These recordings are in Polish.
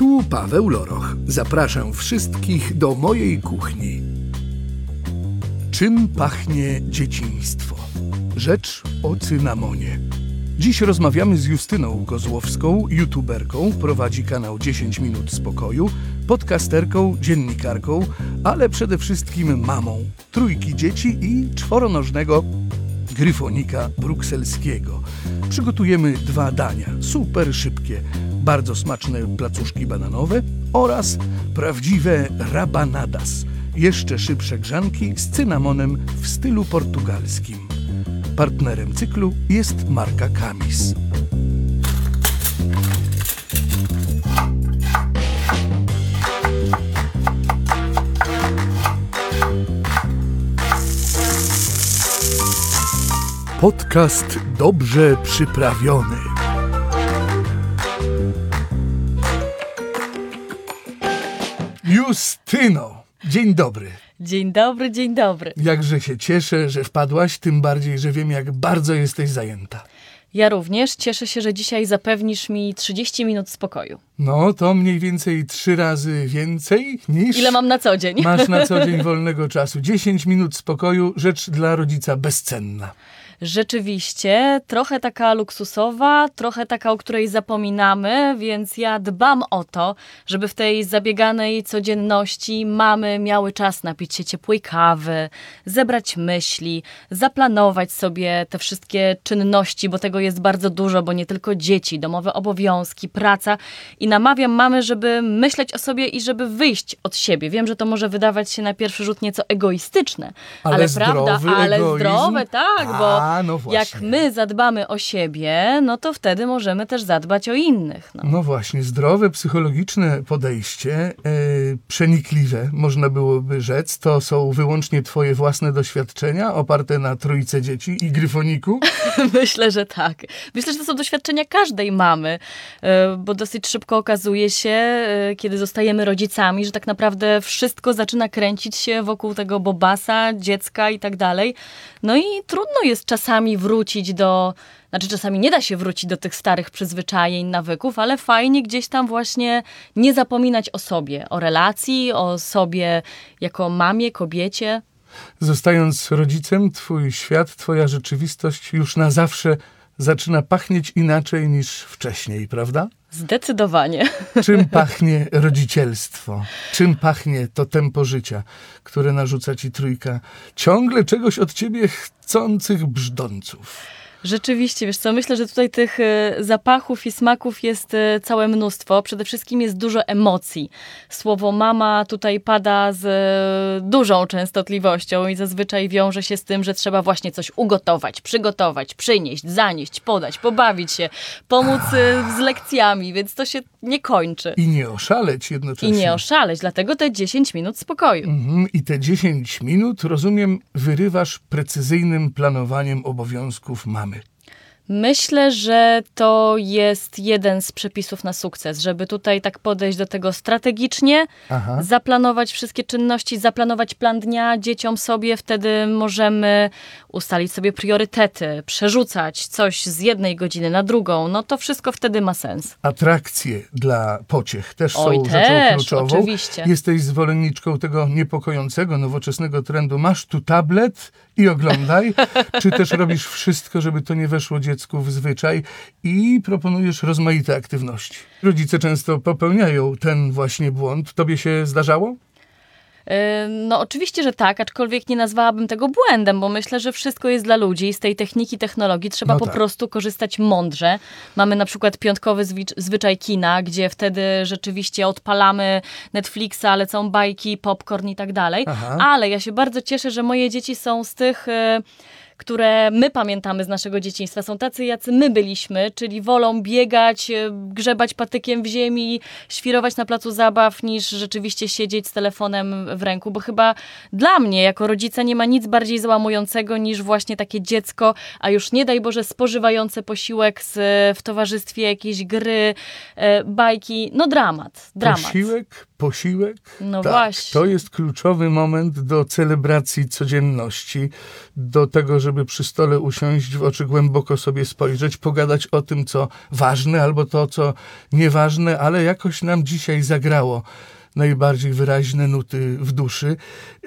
Tu Paweł Loroch. Zapraszam wszystkich do mojej kuchni. Czym pachnie dzieciństwo? Rzecz o cynamonie. Dziś rozmawiamy z Justyną Kozłowską, youtuberką, prowadzi kanał 10 minut spokoju, podcasterką, dziennikarką, ale przede wszystkim mamą trójki dzieci i czworonożnego gryfonika brukselskiego. Przygotujemy dwa dania, super szybkie, bardzo smaczne placuszki bananowe oraz prawdziwe rabanadas, jeszcze szybsze grzanki z cynamonem w stylu portugalskim. Partnerem cyklu jest marka Kamis. Podcast dobrze przyprawiony. Justyno, dzień dobry. Dzień dobry, dzień dobry. Jakże się cieszę, że wpadłaś, tym bardziej, że wiem, jak bardzo jesteś zajęta. Ja również cieszę się, że dzisiaj zapewnisz mi 30 minut spokoju. No, to mniej więcej trzy razy więcej niż. Ile mam na co dzień? Masz na co dzień wolnego czasu. 10 minut spokoju, rzecz dla rodzica bezcenna rzeczywiście trochę taka luksusowa, trochę taka, o której zapominamy, więc ja dbam o to, żeby w tej zabieganej codzienności mamy miały czas napić się ciepłej kawy, zebrać myśli, zaplanować sobie te wszystkie czynności, bo tego jest bardzo dużo, bo nie tylko dzieci, domowe obowiązki, praca i namawiam mamy, żeby myśleć o sobie i żeby wyjść od siebie. Wiem, że to może wydawać się na pierwszy rzut nieco egoistyczne, ale, ale prawda, ale egoizm? zdrowe, tak, A, bo no jak my zadbamy o siebie, no to wtedy możemy też zadbać o innych. No, no właśnie, zdrowe, psychologiczne podejście, e, przenikliwe, można byłoby rzec, to są wyłącznie twoje własne doświadczenia oparte na trójce dzieci i gryfoniku? Myślę, że tak. Myślę, że to są doświadczenia każdej mamy, e, bo dosyć szybko okazuje się, e, kiedy zostajemy rodzicami, że tak naprawdę wszystko zaczyna kręcić się wokół tego bobasa, dziecka i tak dalej. No i trudno jest czasami wrócić do, znaczy czasami nie da się wrócić do tych starych przyzwyczajeń, nawyków, ale fajnie gdzieś tam właśnie nie zapominać o sobie, o relacji, o sobie jako mamie, kobiecie. Zostając rodzicem, twój świat, twoja rzeczywistość już na zawsze zaczyna pachnieć inaczej niż wcześniej, prawda? Zdecydowanie. Czym pachnie rodzicielstwo? Czym pachnie to tempo życia, które narzuca ci trójka ciągle czegoś od ciebie chcących brzdąców? Rzeczywiście, wiesz co, myślę, że tutaj tych e, zapachów i smaków jest e, całe mnóstwo. Przede wszystkim jest dużo emocji. Słowo mama tutaj pada z e, dużą częstotliwością i zazwyczaj wiąże się z tym, że trzeba właśnie coś ugotować, przygotować, przynieść, zanieść, podać, pobawić się, pomóc z lekcjami, więc to się nie kończy. I nie oszaleć jednocześnie. I nie oszaleć, dlatego te 10 minut spokoju. Mhm, I te 10 minut, rozumiem, wyrywasz precyzyjnym planowaniem obowiązków mamy. Myślę, że to jest jeden z przepisów na sukces, żeby tutaj tak podejść do tego strategicznie, Aha. zaplanować wszystkie czynności, zaplanować plan dnia dzieciom sobie, wtedy możemy ustalić sobie priorytety, przerzucać coś z jednej godziny na drugą, no to wszystko wtedy ma sens. Atrakcje dla pociech też Oj, są też, rzeczą kluczową. Oczywiście. Jesteś zwolenniczką tego niepokojącego, nowoczesnego trendu. Masz tu tablet i oglądaj, czy też robisz wszystko, żeby to nie weszło dziecku w zwyczaj i proponujesz rozmaite aktywności. Rodzice często popełniają ten właśnie błąd. Tobie się zdarzało? No oczywiście, że tak, aczkolwiek nie nazwałabym tego błędem, bo myślę, że wszystko jest dla ludzi z tej techniki, technologii trzeba no po tak. prostu korzystać mądrze. Mamy na przykład piątkowy zwyczaj kina, gdzie wtedy rzeczywiście odpalamy Netflixa, lecą bajki, popcorn i tak dalej. Ale ja się bardzo cieszę, że moje dzieci są z tych e, które my pamiętamy z naszego dzieciństwa. Są tacy, jacy my byliśmy, czyli wolą biegać, e, grzebać patykiem w ziemi, świrować na placu zabaw, niż rzeczywiście siedzieć z telefonem w ręku, bo chyba dla mnie, jako rodzica, nie ma nic bardziej załamującego niż właśnie takie dziecko, a już nie daj Boże, spożywające posiłek z, w towarzystwie jakiejś gry, e, bajki. No dramat, dramat. Posiłek, posiłek. No tak, właśnie. To jest kluczowy moment do celebracji codzienności, do tego, że żeby przy stole usiąść, w oczy głęboko sobie spojrzeć, pogadać o tym, co ważne albo to, co nieważne, ale jakoś nam dzisiaj zagrało najbardziej wyraźne nuty w duszy.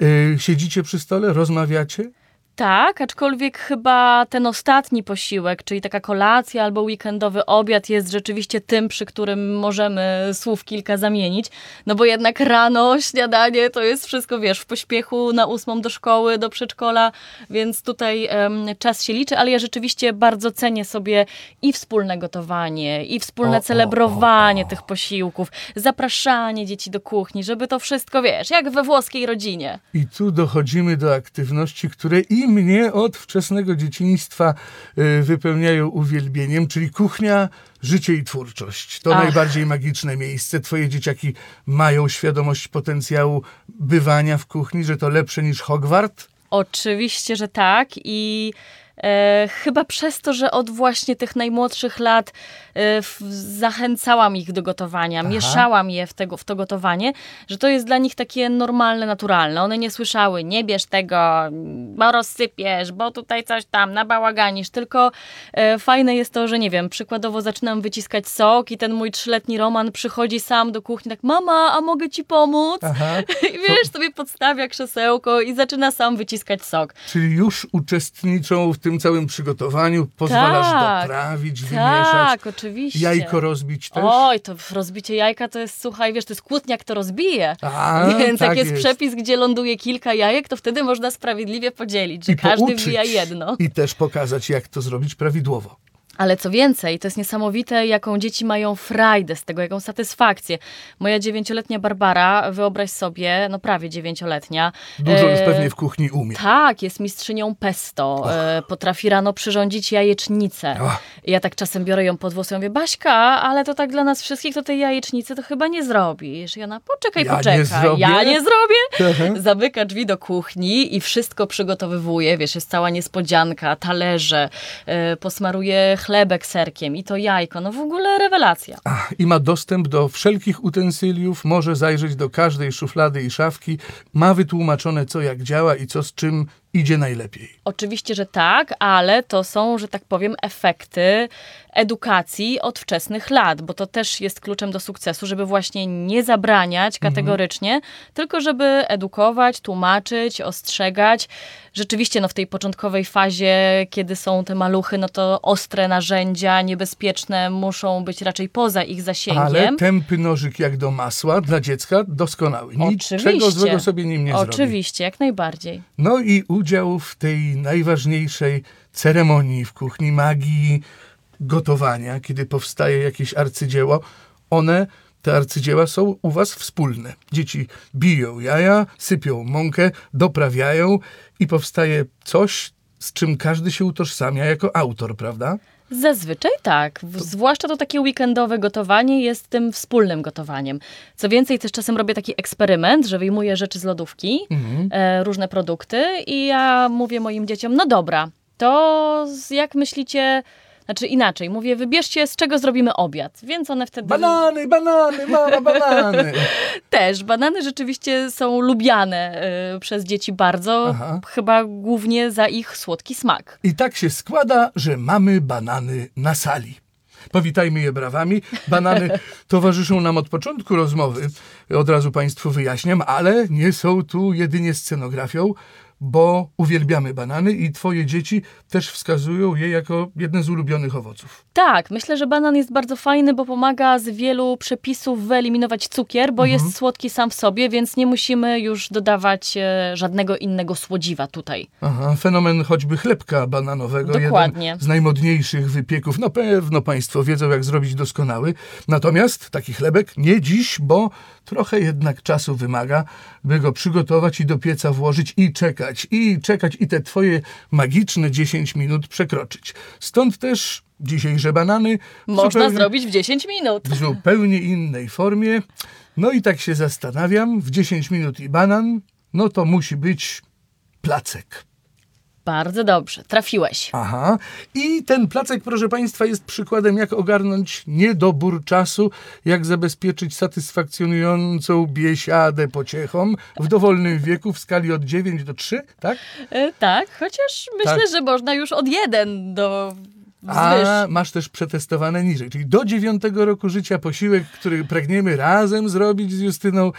Yy, siedzicie przy stole, rozmawiacie? Tak, aczkolwiek chyba ten ostatni posiłek, czyli taka kolacja albo weekendowy obiad jest rzeczywiście tym, przy którym możemy słów kilka zamienić, no bo jednak rano, śniadanie to jest wszystko, wiesz, w pośpiechu na ósmą do szkoły, do przedszkola, więc tutaj um, czas się liczy, ale ja rzeczywiście bardzo cenię sobie i wspólne gotowanie, i wspólne O, celebrowanie o, o. tych posiłków, zapraszanie dzieci do kuchni, żeby to wszystko, wiesz, jak we włoskiej rodzinie. I tu dochodzimy do aktywności, które i mnie od wczesnego dzieciństwa y, wypełniają uwielbieniem, czyli kuchnia, życie i twórczość. To Ach. najbardziej magiczne miejsce. Twoje dzieciaki mają świadomość potencjału bywania w kuchni, że to lepsze niż Hogwart? Oczywiście, że tak i e, chyba przez to, że od właśnie tych najmłodszych lat e, w, zachęcałam ich do gotowania, Aha. mieszałam je w, tego, w to gotowanie, że to jest dla nich takie normalne, naturalne. One nie słyszały, nie bierz tego, bo rozsypiesz, bo tutaj coś tam, nabałaganisz, tylko e, fajne jest to, że nie wiem, przykładowo zaczynam wyciskać sok i ten mój trzyletni Roman przychodzi sam do kuchni, tak mama, a mogę ci pomóc? Aha. I wiesz, sobie podstawia krzesełko i zaczyna sam wyciskać sok. Czyli już uczestniczą w tym całym przygotowaniu, pozwalasz Tak. doprawić, wymieszać. Tak, oczywiście. Jajko rozbić też? Oj, to rozbicie jajka to jest, słuchaj, wiesz, to jest kłótniak, to rozbije. A, Więc tak jak jest, jest. przepis, gdzie ląduje kilka jajek, to wtedy można sprawiedliwie podzielić, że I każdy pouczyć. wbija jedno. I też pokazać, jak to zrobić prawidłowo. Ale co więcej, to jest niesamowite, jaką dzieci mają frajdę z tego, jaką satysfakcję. Moja dziewięcioletnia Barbara, wyobraź sobie, no prawie dziewięcioletnia. Dużo już e, pewnie w kuchni umie. Tak, jest mistrzynią pesto. E, potrafi rano przyrządzić jajecznicę. Och. Ja tak czasem biorę ją pod włosy i mówię, Baśka, ale to tak dla nas wszystkich, to tej jajecznicy to chyba nie zrobisz. I ona, poczekaj, Ja nie poczekaj. zrobię? Ja nie zrobię. Zamyka drzwi do kuchni i wszystko przygotowywuje. Wiesz, jest cała niespodzianka, talerze, e, posmaruje chlebek serkiem i to jajko. No w ogóle rewelacja. Ach, I ma dostęp do wszelkich utensyliów, może zajrzeć do każdej szuflady i szafki, ma wytłumaczone co jak działa i co z czym idzie najlepiej. Oczywiście, że tak, ale to są, że tak powiem, efekty edukacji od wczesnych lat, bo to też jest kluczem do sukcesu, żeby właśnie nie zabraniać kategorycznie, tylko żeby edukować, tłumaczyć, ostrzegać. Rzeczywiście no, w tej początkowej fazie, kiedy są te maluchy, no to ostre narzędzia, niebezpieczne, muszą być raczej poza ich zasięgiem. Ale tępy nożyk jak do masła dla dziecka doskonały. Niczego Oczywiście. złego sobie nim nie zrobi. Oczywiście, jak najbardziej. No i udział w tej najważniejszej ceremonii w kuchni magii gotowania, kiedy powstaje jakieś arcydzieło, one, te arcydzieła są u was wspólne. Dzieci biją jaja, sypią mąkę, doprawiają i powstaje coś, z czym każdy się utożsamia jako autor, prawda? Zazwyczaj tak. Zwłaszcza to takie weekendowe gotowanie jest tym wspólnym gotowaniem. Co więcej, też czasem robię taki eksperyment, że wyjmuję rzeczy z lodówki, e, różne produkty i ja mówię moim dzieciom, no dobra, to jak myślicie, znaczy inaczej, mówię, wybierzcie z czego zrobimy obiad. Więc one wtedy Banany, banany, mama, banany. też, banany rzeczywiście są lubiane e, przez dzieci bardzo, Aha. chyba głównie za ich słodki smak. I tak się składa, że mamy banany na sali. Powitajmy je brawami. Banany towarzyszą nam od początku rozmowy. Od razu Państwu wyjaśniam, ale nie są tu jedynie scenografią, bo uwielbiamy banany i Twoje dzieci też wskazują je jako jedne z ulubionych owoców. Tak, myślę, że banan jest bardzo fajny, bo pomaga z wielu przepisów wyeliminować cukier, bo Mhm. jest słodki sam w sobie, więc nie musimy już dodawać e, żadnego innego słodziwa tutaj. Aha, fenomen choćby chlebka bananowego, Dokładnie. jeden z najmodniejszych wypieków. No pewno Państwo wiedzą, jak zrobić doskonały. Natomiast taki chlebek nie dziś, bo trochę jednak czasu wymaga, by go przygotować i do pieca włożyć i czekać, i czekać, i te Twoje magiczne 10 minut przekroczyć. Stąd też dzisiejsze banany Można zupełnie- zrobić w 10 minut. w zupełnie innej formie. No i tak się zastanawiam, w 10 minut i banan, no to musi być placek. Bardzo dobrze, trafiłeś. Aha. I ten placek, proszę Państwa, jest przykładem, jak ogarnąć niedobór czasu, jak zabezpieczyć satysfakcjonującą biesiadę pociechom w dowolnym wieku w skali od 9 do 3, tak? E, tak, chociaż myślę, Tak. że można już od jeden do A masz też przetestowane niżej, czyli do dziewiątego roku życia posiłek, który pragniemy razem zrobić z Justyną,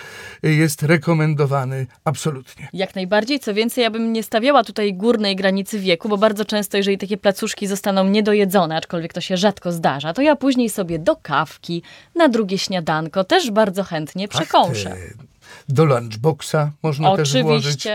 jest rekomendowany absolutnie. Jak najbardziej. Co więcej, ja bym nie stawiała tutaj górnej granicy wieku, bo bardzo często, jeżeli takie placuszki zostaną niedojedzone, aczkolwiek to się rzadko zdarza, to ja później sobie do kawki, na drugie śniadanko też bardzo chętnie przekąszę. Do lunchboxa można też włożyć.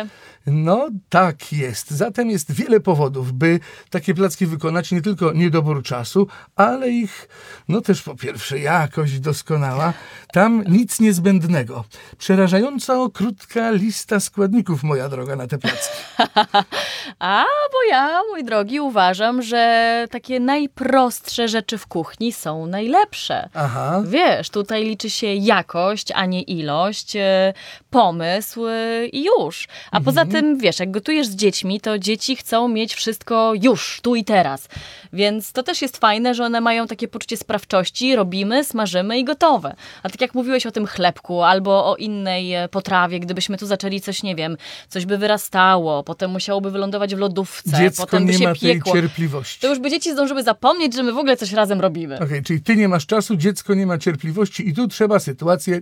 No tak jest. Zatem jest wiele powodów, by takie placki wykonać. Nie tylko niedobór czasu, ale ich, no też po pierwsze jakość doskonała. Tam nic niezbędnego. Przerażająco krótka lista składników, moja droga, na te placki. A, bo ja, mój drogi, uważam, że takie najprostsze rzeczy w kuchni są najlepsze. Aha. Wiesz, tutaj liczy się jakość, a nie ilość, e, pomysł e, i już. A poza tym, wiesz, jak gotujesz z dziećmi, to dzieci chcą mieć wszystko już, tu i teraz. Więc to też jest fajne, że one mają takie poczucie sprawczości, robimy, smażymy i gotowe. A tak jak mówiłeś o tym chlebku albo o innej e, potrawie, gdybyśmy tu zaczęli coś, nie wiem, coś by wyrastało, potem musiałoby wylądować w lodówce, Dziecko potem by nie się ma piekło. cierpliwości. To już by dzieci zdążyły zapomnieć, że my w ogóle coś razem robimy. Okej, czyli ty nie masz czasu, dziecko nie ma cierpliwości i tu trzeba sytuację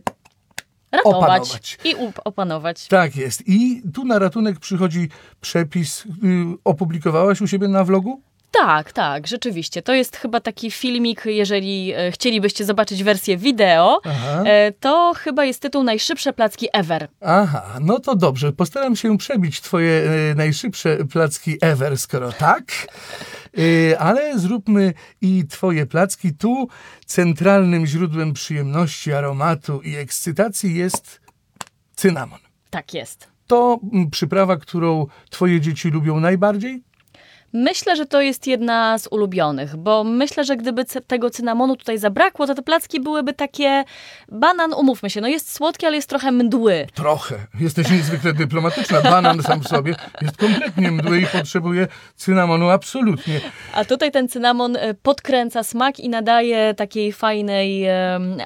Ratować opanować. i opanować. Tak jest. I tu na ratunek przychodzi przepis. y, Opublikowałaś u siebie na vlogu? Tak, tak, rzeczywiście. To jest chyba taki filmik, jeżeli e, chcielibyście zobaczyć wersję wideo, Aha. e, to chyba jest tytuł Najszybsze placki ever. Aha, no to dobrze. Postaram się przebić twoje e, najszybsze placki ever, skoro tak. Ale zróbmy i twoje placki. Tu centralnym źródłem przyjemności, aromatu i ekscytacji jest cynamon. Tak jest. To przyprawa, którą twoje dzieci lubią najbardziej? Myślę, że to jest jedna z ulubionych, bo myślę, że gdyby tego cynamonu tutaj zabrakło, to te placki byłyby takie. Banan, umówmy się, no jest słodki, ale jest trochę mdły. Trochę. Jesteś niezwykle dyplomatyczna. Banan sam w sobie jest kompletnie mdły i potrzebuje cynamonu absolutnie. A tutaj ten cynamon e, podkręca smak i nadaje takiej fajnej,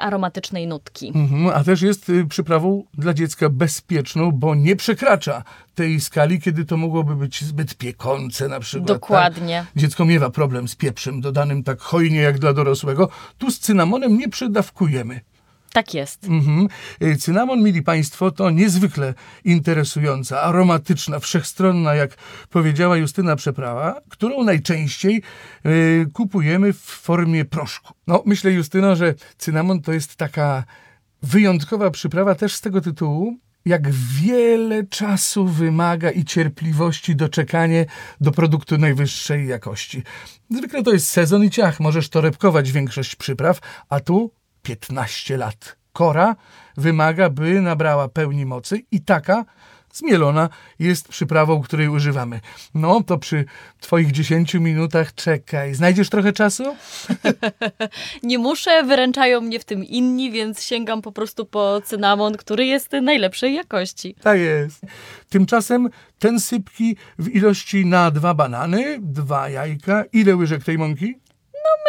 aromatycznej nutki. Mhm, a też jest y, przyprawą dla dziecka bezpieczną, bo nie przekracza tej skali, kiedy to mogłoby być zbyt piekące na przykład. Dokładnie. Tak? Dziecko miewa problem z pieprzem dodanym tak hojnie jak dla dorosłego. Tu z cynamonem nie przedawkujemy. Tak jest. Mhm. Y, Cynamon, mili Państwo, to niezwykle interesująca, aromatyczna, wszechstronna, jak powiedziała Justyna Przeprawa, którą najczęściej y, kupujemy w formie proszku. No, myślę, Justyno, że cynamon to jest taka wyjątkowa przyprawa też z tego tytułu, jak wiele czasu wymaga i cierpliwości doczekanie do produktu najwyższej jakości. Zwykle to jest sezon i ciach, możesz torebkować większość przypraw, a tu 15 lat. Kora wymaga, by nabrała pełni mocy i taka zmielona jest przyprawą, której używamy. No to przy twoich 10 minutach czekaj. Znajdziesz trochę czasu? Nie muszę, wyręczają mnie w tym inni, więc sięgam po prostu po cynamon, który jest najlepszej jakości. Tak jest. Tymczasem ten sypki w ilości na dwa banany, dwa jajka. Ile łyżek tej mąki?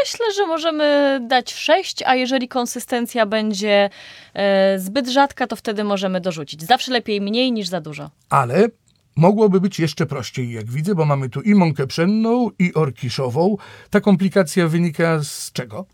Myślę, że możemy dać 6, a jeżeli konsystencja będzie e, zbyt rzadka, to wtedy możemy dorzucić. Zawsze lepiej mniej niż za dużo. Ale mogłoby być jeszcze prościej, jak widzę, bo mamy tu i mąkę pszenną, i orkiszową. Ta komplikacja wynika z czego?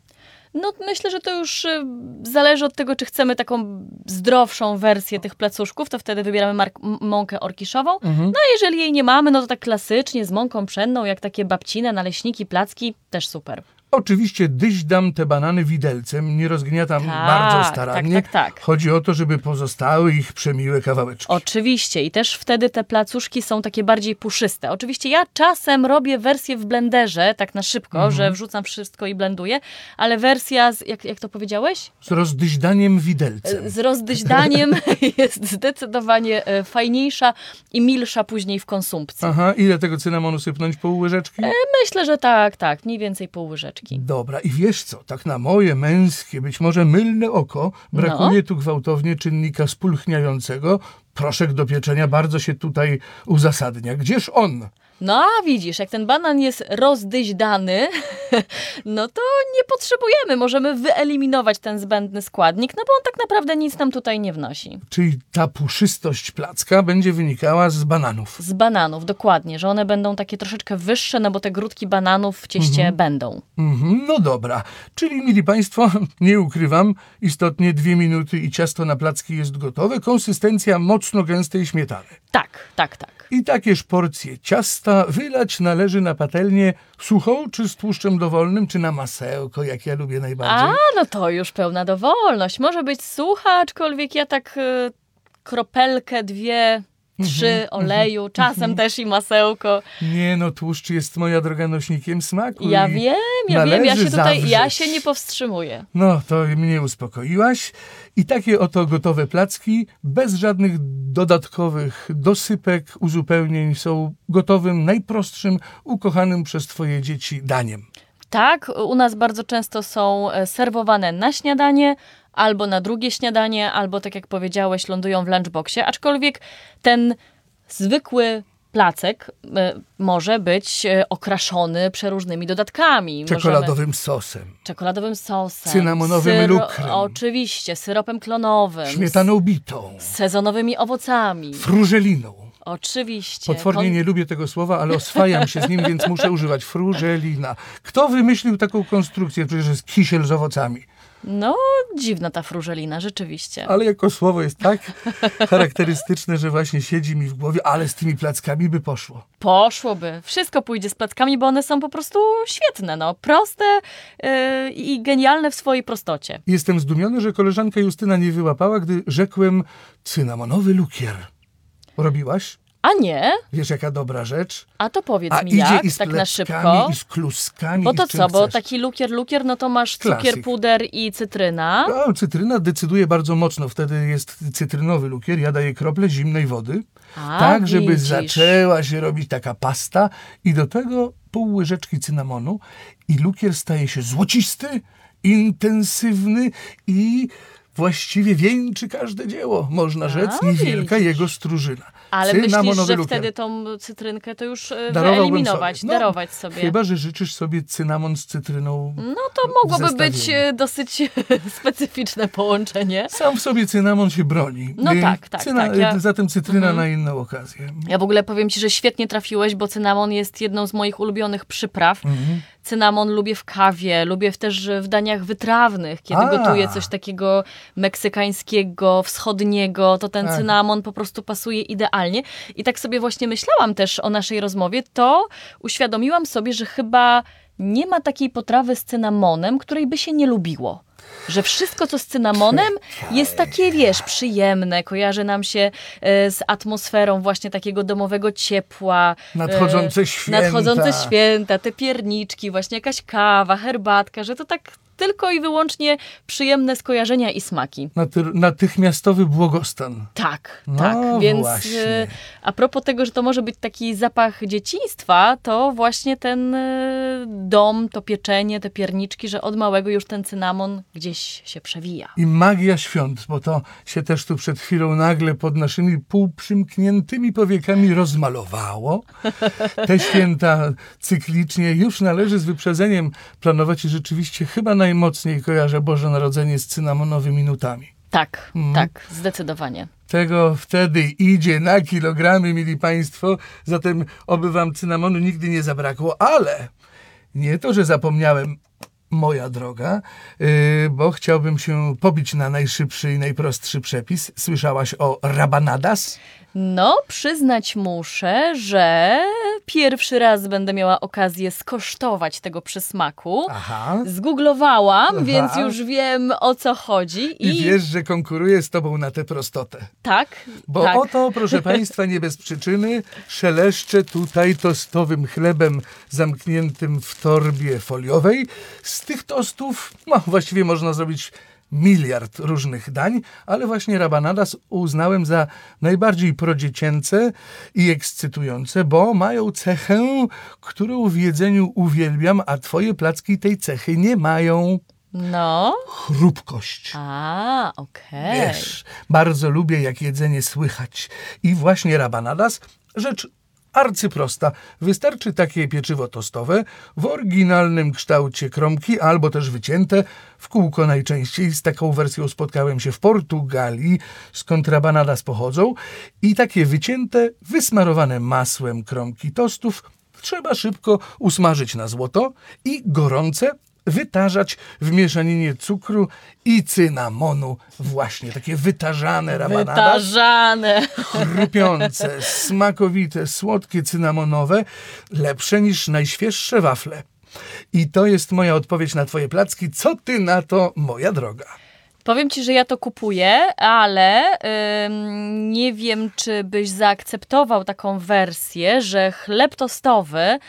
No myślę, że to już y, zależy od tego, czy chcemy taką zdrowszą wersję tych placuszków, to wtedy wybieramy mąkę orkiszową. No a jeżeli jej nie mamy, no to tak klasycznie z mąką pszenną, jak takie babcine, naleśniki, placki, też super. Oczywiście dyźdam te banany widelcem, nie rozgniatam Tak, bardzo starannie. tak, tak, tak. Chodzi o to, żeby pozostały ich przemiłe kawałeczki. Oczywiście i też wtedy te placuszki są takie bardziej puszyste. Oczywiście ja czasem robię wersję w blenderze, tak na szybko, że wrzucam wszystko i blenduję, ale wersja, z, jak, jak to powiedziałeś? Z rozdyźdaniem widelcem. Z rozdyźdaniem jest zdecydowanie e, fajniejsza i milsza później w konsumpcji. Aha, ile tego cynamonu sypnąć? Pół łyżeczki? Myślę, że tak, tak, mniej więcej pół łyżeczki. Dobra, i wiesz co, tak na moje męskie, być może mylne oko, brakuje No. tu gwałtownie czynnika spulchniającego. Proszek do pieczenia bardzo się tutaj uzasadnia. Gdzież on? No a widzisz, jak ten banan jest rozdyźdany, no to nie potrzebujemy, możemy wyeliminować ten zbędny składnik, no bo on tak naprawdę nic nam tutaj nie wnosi. Czyli ta puszystość placka będzie wynikała z bananów. Z bananów, dokładnie, że one będą takie troszeczkę wyższe, no bo te grudki bananów w cieście będą. Mhm, no dobra. Czyli, mili Państwo, nie ukrywam, istotnie dwie minuty i ciasto na placki jest gotowe. Konsystencja mocno gęstej śmietany. Tak, tak, tak. I takież porcje ciasta wylać należy na patelnię suchą, czy z tłuszczem dowolnym, czy na masełko, jak ja lubię najbardziej. A, no to już pełna dowolność. Może być sucha, aczkolwiek ja tak y, kropelkę, dwie, trzy Mhm, oleju, czasem też i masełko. Nie no, tłuszcz jest, moja droga, nośnikiem smaku. Ja wiem, ja wiem, ja się tutaj, ja zawrzeć. się nie powstrzymuję. No, to mnie uspokoiłaś. I takie oto gotowe placki, bez żadnych dodatkowych dosypek, uzupełnień, są gotowym, najprostszym, ukochanym przez Twoje dzieci daniem. Tak, u nas bardzo często są e, serwowane na śniadanie, albo na drugie śniadanie, albo tak jak powiedziałeś, lądują w lunchboxie, aczkolwiek ten zwykły placek e, może być e, okraszony przeróżnymi dodatkami. Możemy- Czekoladowym sosem, Czekoladowym sosem. Cynamonowym lukrem. Oczywiście, syropem klonowym. śmietaną bitą, sezonowymi owocami. frużeliną. Oczywiście. Potwornie Kon- nie lubię tego słowa, ale oswajam się z nim, więc muszę używać frużelina. Kto wymyślił taką konstrukcję? Przecież jest kisiel z owocami. No, dziwna ta frużelina, rzeczywiście. Ale jako słowo jest tak charakterystyczne, że właśnie siedzi mi w głowie, ale z tymi plackami by poszło. Poszłoby. Wszystko pójdzie z plackami, bo one są po prostu świetne, no. Proste yy, i genialne w swojej prostocie. Jestem zdumiony, że koleżanka Justyna nie wyłapała, gdy rzekłem cynamonowy lukier. Robiłaś? A nie? Wiesz, jaka dobra rzecz? A to powiedz A mi jak, i z tak na szybko. i z kluskami, Bo to co, bo chcesz. taki lukier, lukier, no to masz cukier, Klasyk. puder i cytryna. A, cytryna decyduje bardzo mocno. Wtedy jest cytrynowy lukier. Ja daję krople zimnej wody, A, tak, żeby widzisz. zaczęła się robić taka pasta i do tego pół łyżeczki cynamonu i lukier staje się złocisty, intensywny i właściwie wieńczy każde dzieło. Można rzec, niewielka widzisz. jego strużyna. Ale myślisz, że lukier. wtedy tą cytrynkę to już e, wyeliminować, sobie. No, darować sobie. Chyba, że życzysz sobie cynamon z cytryną. No to mogłoby być e, dosyć specyficzne połączenie. Sam w sobie cynamon się broni. No Y, tak, tak, tak, ja- Mhm. Zatem cytryna na inną okazję. Ja w ogóle powiem ci, że świetnie trafiłeś, bo cynamon jest jedną z moich ulubionych przypraw. Mhm. Cynamon lubię w kawie, lubię też w daniach wytrawnych. Kiedy A. gotuję coś takiego meksykańskiego, wschodniego, to ten cynamon po prostu pasuje idealnie. I tak sobie właśnie myślałam też o naszej rozmowie, to uświadomiłam sobie, że chyba nie ma takiej potrawy z cynamonem, której by się nie lubiło. Że wszystko, co z cynamonem, jest takie, wiesz, przyjemne, kojarzy nam się e, z atmosferą właśnie takiego domowego ciepła. e, Nadchodzące święta. Nadchodzące święta, te pierniczki, właśnie jakaś kawa, herbatka, że to tak tylko i wyłącznie przyjemne skojarzenia i smaki. Naty- natychmiastowy błogostan. Tak, No tak. Więc właśnie. e, a propos tego, że to może być taki zapach dzieciństwa, to właśnie ten e, dom, to pieczenie, te pierniczki, że od małego już ten cynamon gdzieś się przewija. I magia świąt, bo to się też tu przed chwilą nagle pod naszymi półprzymkniętymi powiekami rozmalowało. Te święta cyklicznie już należy z wyprzedzeniem planować i rzeczywiście chyba najmocniej kojarzę Boże Narodzenie z cynamonowymi nutami. Tak, Mhm. tak, zdecydowanie. Tego wtedy idzie na kilogramy, mili Państwo, zatem oby Wam cynamonu nigdy nie zabrakło, ale nie to, że zapomniałem, moja droga, yy, bo chciałbym się pobić na najszybszy i najprostszy przepis. Słyszałaś o rabanadas? No, przyznać muszę, że pierwszy raz będę miała okazję skosztować tego przysmaku. Aha. Zgooglowałam, Aha. więc już wiem o co chodzi. I wiesz, że konkuruję z Tobą na tę prostotę. tak, Bo tak. oto, proszę Państwa, nie bez przyczyny szeleszczę tutaj tostowym chlebem zamkniętym w torbie foliowej. Z tych tostów, no właściwie można zrobić miliard różnych dań, ale właśnie rabanadas uznałem za najbardziej prodziecięce i ekscytujące, bo mają cechę, którą w jedzeniu uwielbiam, a Twoje placki tej cechy nie mają. No. Chrupkość. A, okej. Wiesz, bardzo lubię, jak jedzenie słychać. I właśnie rabanadas, rzecz arcyprosta. Wystarczy takie pieczywo tostowe w oryginalnym kształcie kromki albo też wycięte w kółko najczęściej. Z taką wersją spotkałem się w Portugalii, skąd rabanadas pochodzą. I takie wycięte, wysmarowane masłem kromki tostów trzeba szybko usmażyć na złoto i gorące wytarzać w mieszaninie cukru i cynamonu. Właśnie takie wytarzane rabanadas Wytarzane. chrupiące, smakowite, słodkie, cynamonowe, lepsze niż najświeższe wafle. I to jest moja odpowiedź na twoje placki. Co ty na to, moja droga? Powiem ci, że ja to kupuję, ale ym, nie wiem, czy byś zaakceptował taką wersję, że chleb tostowy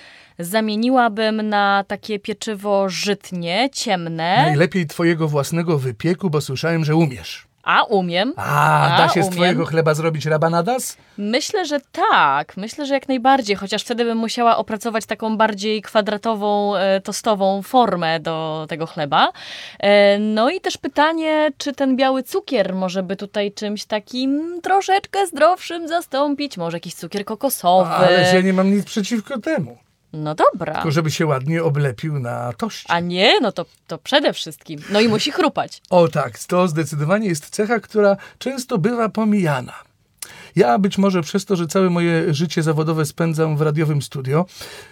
zamieniłabym na takie pieczywo żytnie, ciemne. Najlepiej twojego własnego wypieku, bo słyszałem, że umiesz. A umiem. A, A, da się z umiem. twojego chleba zrobić rabanadas? Myślę, że tak. Myślę, że jak najbardziej, chociaż wtedy bym musiała opracować taką bardziej kwadratową, e, tostową formę do tego chleba. E, No i też pytanie, czy ten biały cukier może by tutaj czymś takim troszeczkę zdrowszym zastąpić? Może jakiś cukier kokosowy? Ale ja nie mam nic przeciwko temu. No dobra. Tylko żeby się ładnie oblepił na toście. A nie, no to, to przede wszystkim. No i musi chrupać. O tak, to zdecydowanie jest cecha, która często bywa pomijana. Ja być może przez to, że całe moje życie zawodowe spędzam w radiowym studio,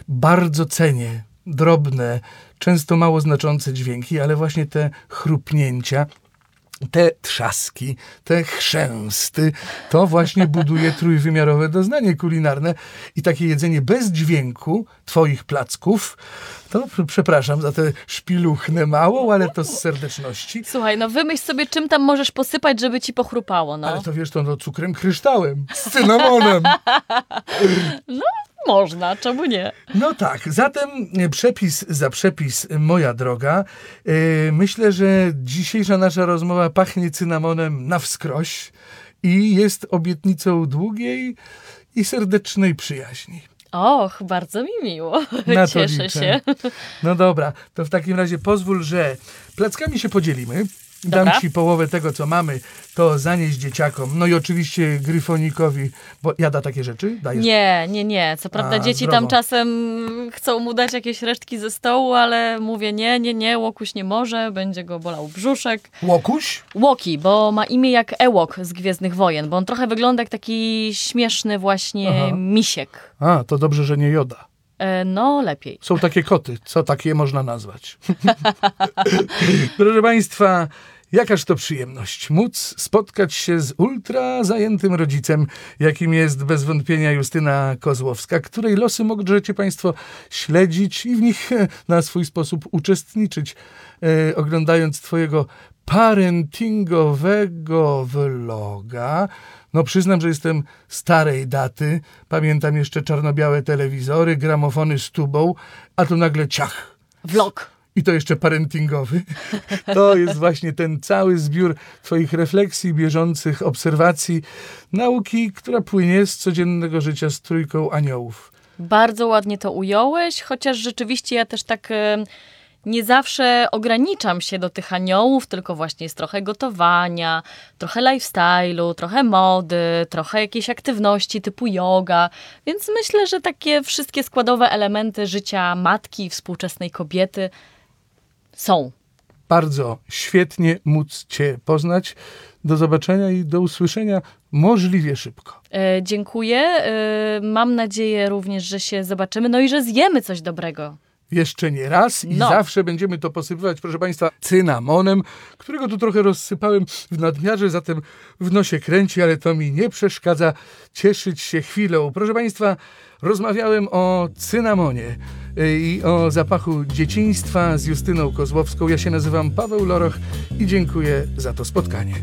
bardzo cenię drobne, często mało znaczące dźwięki, ale właśnie te chrupnięcia, te trzaski, te chrzęsty, to właśnie buduje trójwymiarowe doznanie kulinarne i takie jedzenie bez dźwięku twoich placków, to pr- przepraszam za tę szpiluchnę małą, ale to z serdeczności. Słuchaj, no wymyśl sobie, czym tam możesz posypać, żeby ci pochrupało, no. Ale to wiesz, to no, cukrem kryształem, z cynamonem. Można, czemu nie? No tak, zatem przepis za przepis, moja droga. E, Myślę, że dzisiejsza nasza rozmowa pachnie cynamonem na wskroś i jest obietnicą długiej i serdecznej przyjaźni. Och, bardzo mi miło. Na Cieszę liczę. się. No dobra, to w takim razie pozwól, że plackami się podzielimy. Dam Dobra. ci połowę tego, co mamy, to zanieść dzieciakom. No i oczywiście gryfonikowi, bo jada takie rzeczy? Dajesz Nie, nie, nie. Co prawda A, dzieci zdrowo. tam czasem chcą mu dać jakieś resztki ze stołu, ale mówię nie, nie, nie, łokuś nie może, będzie go bolał brzuszek. łokuś? Łoki, bo ma imię jak Ewok z Gwiezdnych Wojen, bo on trochę wygląda jak taki śmieszny właśnie Aha. misiek. A, to dobrze, że nie joda. E, no, lepiej. Są takie koty, co takie można nazwać? Proszę Państwa, jakaż to przyjemność móc spotkać się z ultra zajętym rodzicem, jakim jest bez wątpienia Justyna Kozłowska, której losy możecie Państwo śledzić i w nich na swój sposób uczestniczyć, e, oglądając Twojego parentingowego vloga. No przyznam, że jestem starej daty. Pamiętam jeszcze czarno-białe telewizory, gramofony z tubą, a tu nagle ciach. Vlog. I to jeszcze parentingowy. To jest właśnie ten cały zbiór Twoich refleksji, bieżących obserwacji, nauki, która płynie z codziennego życia z trójką aniołów. Bardzo ładnie to ująłeś, chociaż rzeczywiście ja też tak nie zawsze ograniczam się do tych aniołów, tylko właśnie jest trochę gotowania, trochę lifestyle'u, trochę mody, trochę jakiejś aktywności typu yoga, więc myślę, że takie wszystkie składowe elementy życia matki, współczesnej kobiety są. Bardzo świetnie móc Cię poznać. Do zobaczenia i do usłyszenia możliwie szybko. E, dziękuję. E, mam nadzieję również, że się zobaczymy, no i że zjemy coś dobrego. Jeszcze nie raz i No. zawsze będziemy to posypywać, proszę Państwa, cynamonem, którego tu trochę rozsypałem w nadmiarze, zatem w nosie kręci, ale to mi nie przeszkadza cieszyć się chwilą. Proszę Państwa, rozmawiałem o cynamonie y, i o zapachu dzieciństwa z Justyną Kozłowską. Ja się nazywam Paweł Loroch i dziękuję za to spotkanie.